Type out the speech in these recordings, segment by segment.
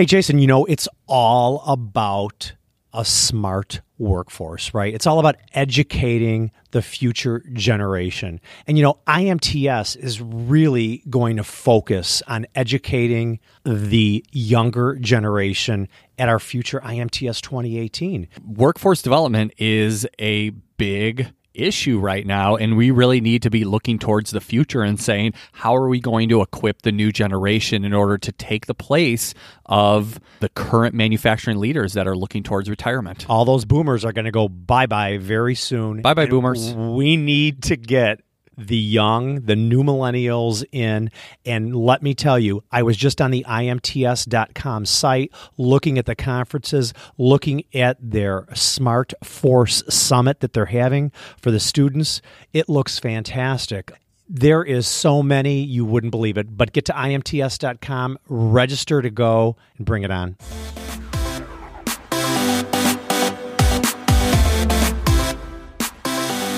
Hey, Jason, you know, it's all about a smart workforce, right? It's all about educating the future generation. And, you know, IMTS is really going to focus on educating the younger generation at our future IMTS 2018. Workforce development is a big issue right now and we really need to be looking towards the future and saying how are we going to equip the new generation in order to take the place of the current manufacturing leaders that are looking towards retirement? All those boomers are going to go bye-bye very soon. Bye-bye boomers. we need to get the young, the new millennials in. And let me tell you, I was just on the IMTS.com site looking at the conferences, looking at their Smart Force Summit that they're having for the students. It looks fantastic. There is so many, you wouldn't believe it. But get to IMTS.com, register to go, and bring it on.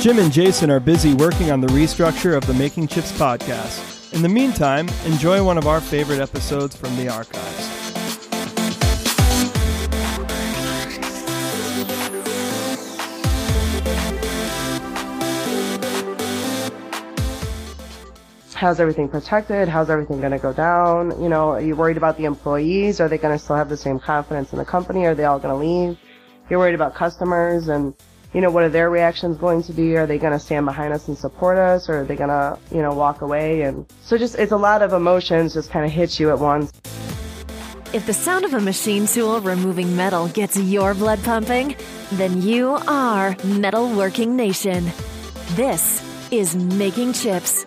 Jim and Jason are busy working on the restructure of the Making Chips podcast. In the meantime, enjoy one of our favorite episodes from the archives. how's everything protected? How's everything going to go down? You know, are you worried about the employees? Are they going to still have the same confidence in the company? Are they all going to leave? You're worried about customers and you know, what are their reactions going to be? Are they going to stand behind us and support us, or are they going to, you know, walk away? And so just it's a lot of emotions just kind of hit you at once. If the sound of a machine tool removing metal gets your blood pumping, then you are Metalworking Nation. This is Making Chips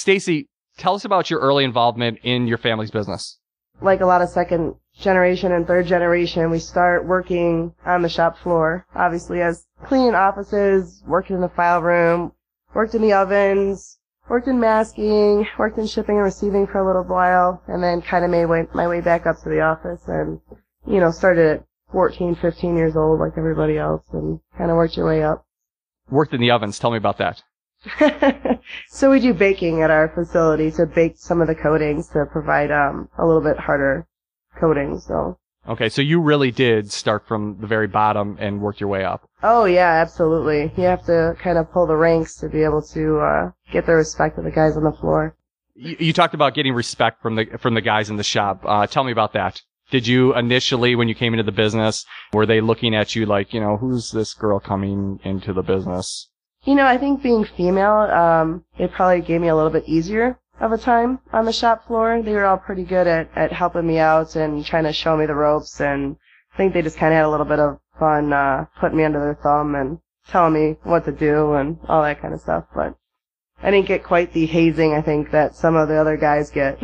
Stacy, tell us about your early involvement in your family's business. Like a lot of second generation and third generation, we start working on the shop floor. Obviously, as cleaning offices, working in the file room, worked in the ovens, worked in masking, worked in shipping and receiving for a little while, and then kind of made way, my way back up to the office and, you know, started at 14, 15 years old like everybody else and kind of worked your way up. Worked in the ovens. Tell me about that. so we do baking at our facility to bake some of the coatings to provide um, a little bit harder coatings. So. Okay, so you really did start from the very bottom and work your way up. Oh yeah, absolutely. You have to kind of pull the ranks to be able to uh, get the respect of the guys on the floor. You, you talked about getting respect from the from the guys in the shop. Uh, tell me about that. Did you initially, when you came into the business, were they looking at you like, you know, who's this girl coming into the business? You know, I think being female, um, it probably gave me a little bit easier of a time on the shop floor. They were all pretty good at, at helping me out and trying to show me the ropes and I think they just kind of had a little bit of fun, uh, putting me under their thumb and telling me what to do and all that kind of stuff. But I didn't get quite the hazing I think that some of the other guys get.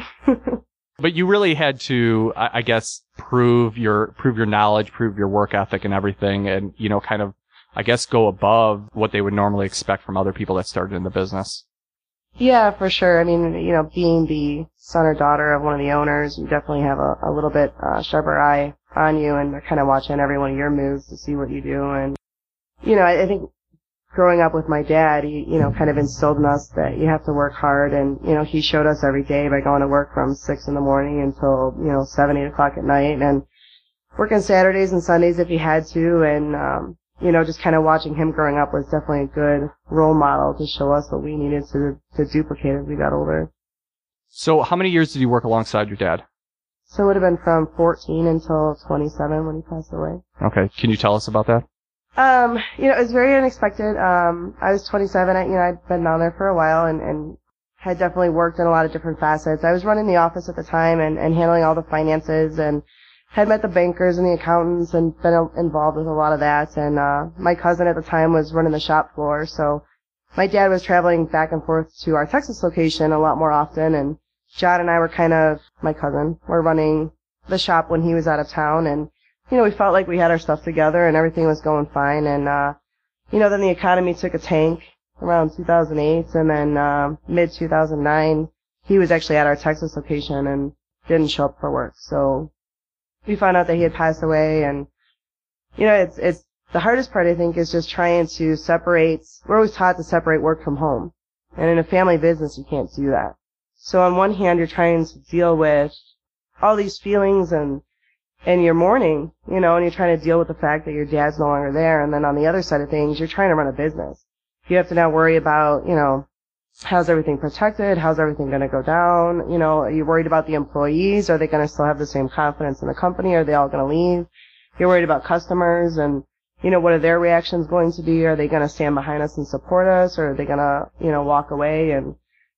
but you really had to, I guess, prove your, prove your knowledge, prove your work ethic and everything and, you know, kind of I guess, go above what they would normally expect from other people that started in the business. Yeah, for sure. I mean, you know, being the son or daughter of one of the owners, you definitely have a, a little bit uh, sharper eye on you, and they're kind of watching every one of your moves to see what you do. And you know, I, I think growing up with my dad, he, you know, kind of instilled in us that you have to work hard, and you know, he showed us every day by going to work from six in the morning until you know seven, eight o'clock at night, and working Saturdays and Sundays if he had to, and um, you know, just kind of watching him growing up was definitely a good role model to show us what we needed to to duplicate as we got older. So, how many years did you work alongside your dad? So it would have been from 14 until 27 when he passed away. Okay, can you tell us about that? Um, you know, it was very unexpected. Um, I was 27. I, you know, I'd been down there for a while and and had definitely worked in a lot of different facets. I was running the office at the time and and handling all the finances and had met the bankers and the accountants and been involved with a lot of that. And uh, my cousin at the time was running the shop floor, so my dad was traveling back and forth to our Texas location a lot more often. And John and I were kind of my cousin. We're running the shop when he was out of town and, you know, we felt like we had our stuff together and everything was going fine and, uh, you know, then the economy took a tank around 2008 and then, uh, mid 2009, he was actually at our Texas location and didn't show up for work. So we found out that he had passed away and, you know, it's, it's, the hardest part I think is just trying to separate, we're always taught to separate work from home. And in a family business, you can't do that. So on one hand, you're trying to deal with all these feelings and, and you're mourning, you know, and you're trying to deal with the fact that your dad's no longer there. And then on the other side of things, you're trying to run a business. You have to now worry about, you know, how's everything protected? How's everything going to go down? You know, are you worried about the employees? Are they going to still have the same confidence in the company? Are they all going to leave? You're worried about customers and, you know, what are their reactions going to be? Are they going to stand behind us and support us or are they going to, you know, walk away? And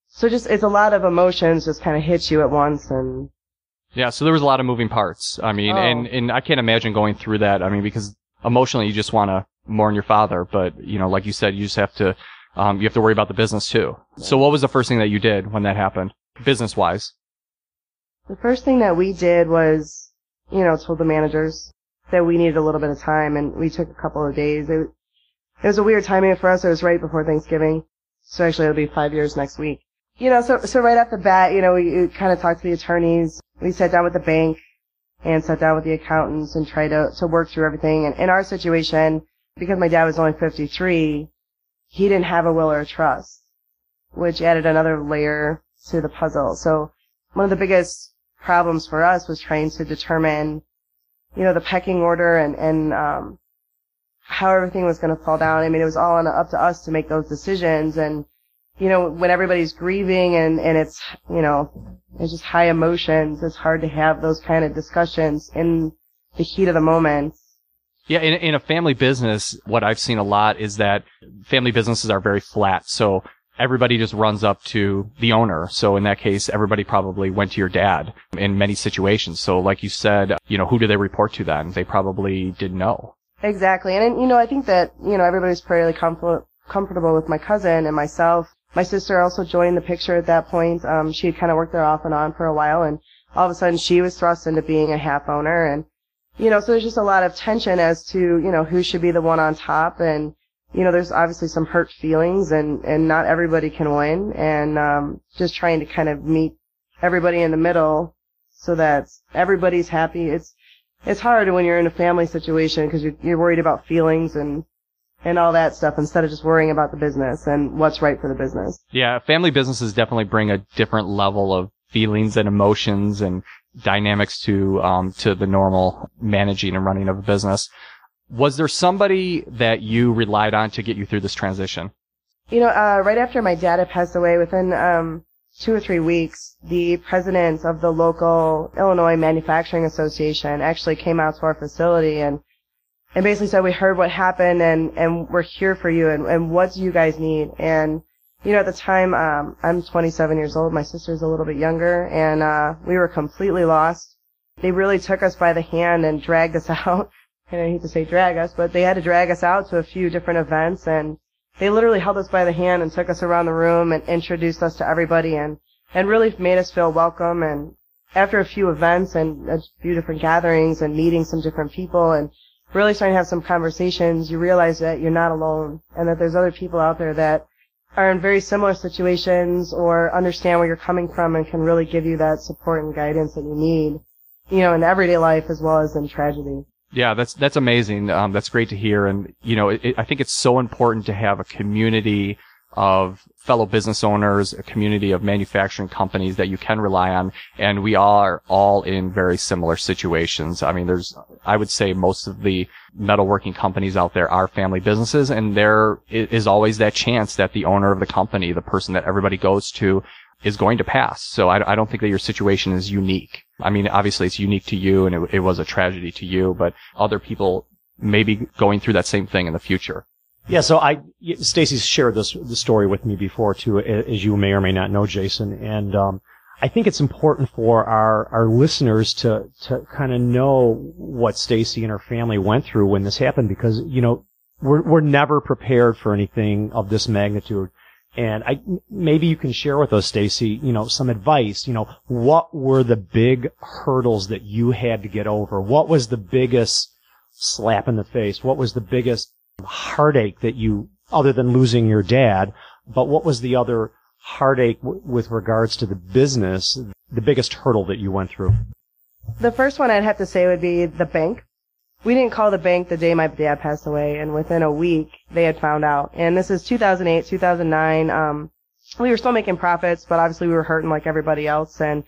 so just, it's a lot of emotions just kind of hit you at once and. Yeah. So there was a lot of moving parts. I mean, Oh. and, and I can't imagine going through that. I mean, because emotionally you just want to mourn your father, but you know, like you said, you just have to, um, you have to worry about the business too. So what was the first thing that you did when that happened, business wise? The first thing that we did was, you know, told the managers that we needed a little bit of time and we took a couple of days. It, it was a weird timing for us. It was right before Thanksgiving. So actually it'll be five years next week. You know, so, so right off the bat, you know, we, we kind of talked to the attorneys. We sat down with the bank and sat down with the accountants and tried to, to work through everything. And in our situation, because my dad was only 53, he didn't have a will or a trust, which added another layer to the puzzle. So one of the biggest problems for us was trying to determine, you know, the pecking order and, and, um, how everything was going to fall down. I mean, it was all up to us to make those decisions. And, you know, when everybody's grieving and, and it's, you know, it's just high emotions, it's hard to have those kind of discussions in the heat of the moment. Yeah, in, in a family business, what I've seen a lot is that family businesses are very flat. So everybody just runs up to the owner. So in that case, everybody probably went to your dad in many situations. So like you said, you know, who do they report to then? They probably didn't know. Exactly. And, you know, I think that, you know, everybody's fairly comfort, comfortable with my cousin and myself. My sister also joined the picture at that point. Um, she had kind of worked there off and on for a while and all of a sudden she was thrust into being a half owner and, you know, so there's just a lot of tension as to, you know, who should be the one on top and, you know, there's obviously some hurt feelings and, and not everybody can win and, um, just trying to kind of meet everybody in the middle so that everybody's happy. It's, it's hard when you're in a family situation because you're, you're worried about feelings and, and all that stuff instead of just worrying about the business and what's right for the business. Yeah, family businesses definitely bring a different level of feelings and emotions and dynamics to um, to the normal managing and running of a business. Was there somebody that you relied on to get you through this transition? You know, uh, right after my dad had passed away, within um, two or three weeks, the president of the local Illinois Manufacturing Association actually came out to our facility and and basically said, "We heard what happened, and and we're here for you, and and what do you guys need?" And you know, at the time, um, I'm 27 years old. My sister's a little bit younger, and uh, we were completely lost. They really took us by the hand and dragged us out. And I hate to say drag us, but they had to drag us out to a few different events, and they literally held us by the hand and took us around the room and introduced us to everybody, and and really made us feel welcome. And after a few events and a few different gatherings and meeting some different people and really starting to have some conversations, you realize that you're not alone and that there's other people out there that are in very similar situations or understand where you're coming from and can really give you that support and guidance that you need, you know, in everyday life as well as in tragedy. Yeah, that's that's amazing. Um, that's great to hear, and you know, it, I think it's so important to have a community of fellow business owners, a community of manufacturing companies that you can rely on, and we are all in very similar situations. I mean, there's, I would say, most of the metalworking companies out there are family businesses, and there is always that chance that the owner of the company, the person that everybody goes to, is going to pass. So I, I don't think that your situation is unique. I mean, obviously it's unique to you and it, it was a tragedy to you, but other people may be going through that same thing in the future. Yeah, so I, Stacy's shared this, the story with me before too, as you may or may not know, Jason. And, um, I think it's important for our, our listeners to, to kind of know what Stacy and her family went through when this happened because, you know, we're, we're never prepared for anything of this magnitude. And I, maybe you can share with us, Stacy, you know, some advice. You know, what were the big hurdles that you had to get over? What was the biggest slap in the face? What was the biggest heartache that you, other than losing your dad, but what was the other heartache w- with regards to the business, the biggest hurdle that you went through? The first one I'd have to say would be the bank. We didn't call the bank the day my dad passed away, and within a week they had found out. And this is 2008, 2009. Um, we were still making profits, but obviously we were hurting like everybody else. And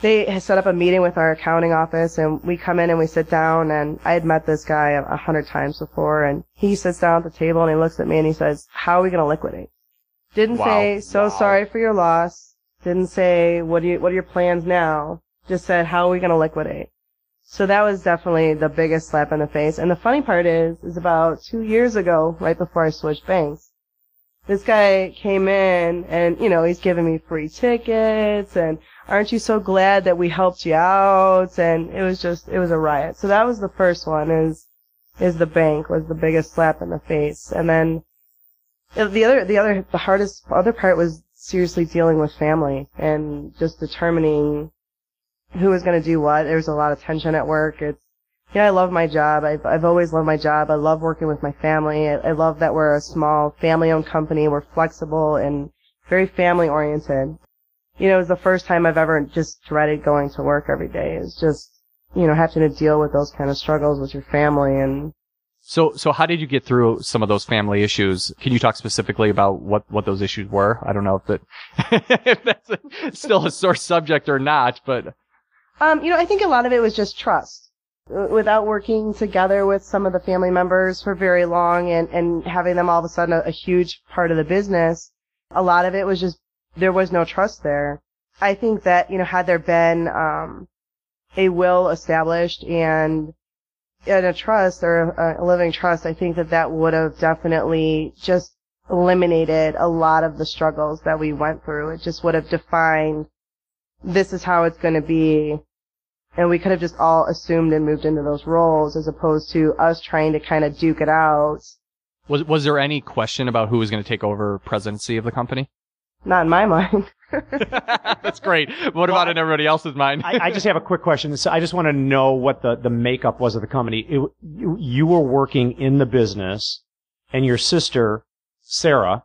they had set up a meeting with our accounting office, and we come in and we sit down. And I had met this guy a hundred times before, and he sits down at the table and he looks at me and he says, "How are we going to liquidate?" Didn't Wow. say, "So Wow. sorry for your loss." Didn't say, "What do you What are your plans now?" Just said, "How are we going to liquidate?" So that was definitely the biggest slap in the face. And the funny part is, is about two years ago, right before I switched banks, this guy came in and, you know, he's giving me free tickets and aren't you so glad that we helped you out? And it was just, it was a riot. So that was the first one is, is the bank was the biggest slap in the face. And then the other, the other, the hardest, other part was seriously dealing with family and just determining who was going to do what. There was a lot of tension at work. It's, yeah, I love my job. I've, I've always loved my job. I love working with my family. I, I love that we're a small family owned company. We're flexible and very family oriented. You know, it was the first time I've ever just dreaded going to work every day. It's just, you know, having to deal with those kind of struggles with your family and So, so how did you get through some of those family issues? Can you talk specifically about what, what those issues were? I don't know if that, if that's a, still a sore subject or not, but Um, you know, I think a lot of it was just trust. Without working together with some of the family members for very long and, and having them all of a sudden a, a huge part of the business, a lot of it was just, there was no trust there. I think that, you know, had there been, um, a will established and, and a trust or a, a living trust, I think that that would have definitely just eliminated a lot of the struggles that we went through. It just would have defined this is how it's going to be. And we could have just all assumed and moved into those roles as opposed to us trying to kind of duke it out. was, was there any question about who was going to take over presidency of the company? Not in my mind. That's great. What about in everybody else's mind? I, I just have a quick question. So I just want to know what the, the makeup was of the company. It, you, you were working in the business, and your sister, Sarah,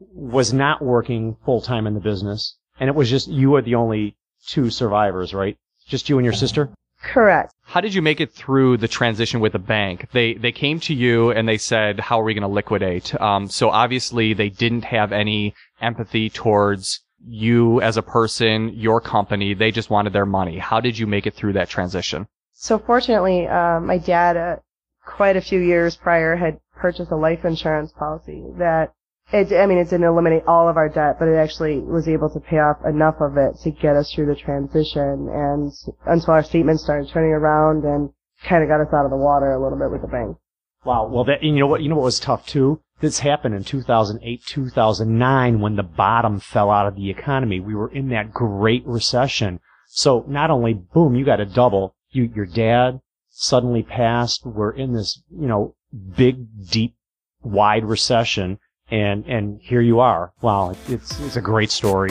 was not working full time in the business, and it was just you were the only two survivors, right? Just you and your sister. Correct. How did you make it through the transition with the bank? They they came to you and they said, "How are we going to liquidate?" Um, so obviously they didn't have any empathy towards you as a person, your company. They just wanted their money. How did you make it through that transition? So fortunately, uh, my dad, uh, quite a few years prior, had purchased a life insurance policy that it, I mean, it didn't eliminate all of our debt, but it actually was able to pay off enough of it to get us through the transition and until our statements started turning around and kind of got us out of the water a little bit with the bank. Wow. Well, that you know what you know what was tough too. This happened in 2008, 2009 when the bottom fell out of the economy. We were in that great recession. So not only boom, you got a double. You your dad suddenly passed. We're in this you know big, deep, wide recession, and and here you are. Wow, it's it's a great story.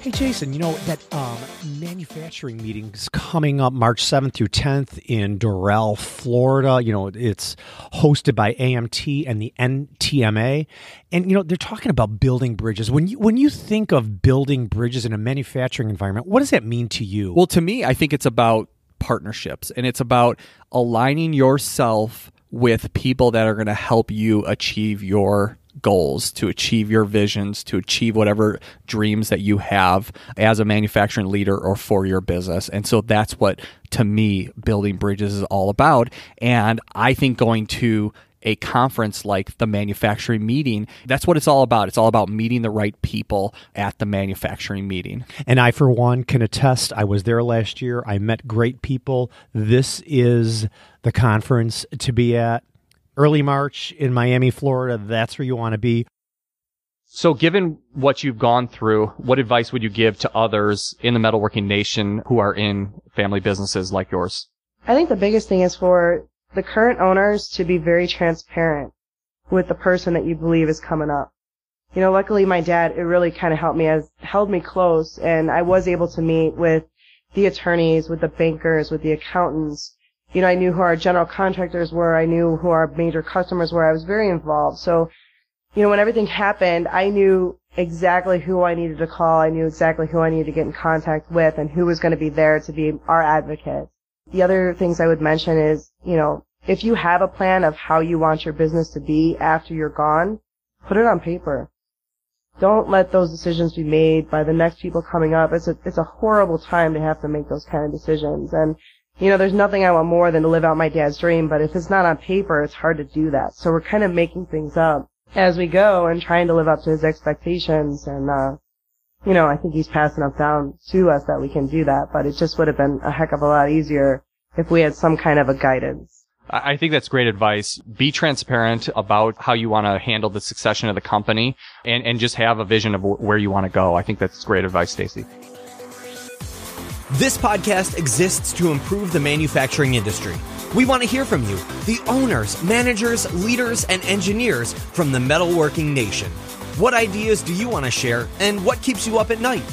Hey Jason, you know that um, manufacturing meeting is coming up March 7th through 10th in Doral, Florida. You know, it's hosted by AMT and the NTMA. And you know, they're talking about building bridges. When you when you think of building bridges in a manufacturing environment, what does that mean to you? Well, to me, I think it's about partnerships and it's about aligning yourself with people that are going to help you achieve your goals, to achieve your visions, to achieve whatever dreams that you have as a manufacturing leader or for your business. And so that's what, to me, building bridges is all about. And I think going to a conference like the manufacturing meeting, that's what it's all about. It's all about meeting the right people at the manufacturing meeting. And I, for one, can attest. I was there last year. I met great people. This is the conference to be at. Early March in Miami, Florida. That's where you want to be. So, given what you've gone through, what advice would you give to others in the metalworking nation who are in family businesses like yours? I think the biggest thing is for the current owners to be very transparent with the person that you believe is coming up. You know, luckily my dad, it really kind of helped me as, held me close and I was able to meet with the attorneys, with the bankers, with the accountants. You know, I knew who our general contractors were. I knew who our major customers were. I was very involved. So, you know, when everything happened, I knew exactly who I needed to call. I knew exactly who I needed to get in contact with and who was going to be there to be our advocate. The other things I would mention is, you know, if you have a plan of how you want your business to be after you're gone, put it on paper. Don't let those decisions be made by the next people coming up. It's a, it's a horrible time to have to make those kind of decisions. And, you know, there's nothing I want more than to live out my dad's dream, but if it's not on paper, it's hard to do that. So we're kind of making things up as we go and trying to live up to his expectations. And, uh, you know, I think he's passing enough down to us that we can do that, but it just would have been a heck of a lot easier if we had some kind of a guidance. I think that's great advice. Be transparent about how you want to handle the succession of the company and, and just have a vision of where you want to go. I think that's great advice, Stacy. This podcast exists to improve the manufacturing industry. We want to hear from you, the owners, managers, leaders, and engineers from the metalworking nation. What ideas do you want to share and what keeps you up at night?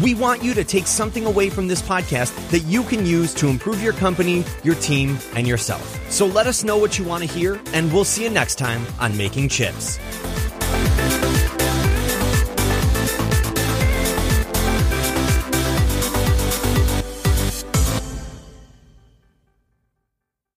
We want you to take something away from this podcast that you can use to improve your company, your team, and yourself. So let us know what you want to hear, and we'll see you next time on Making Chips.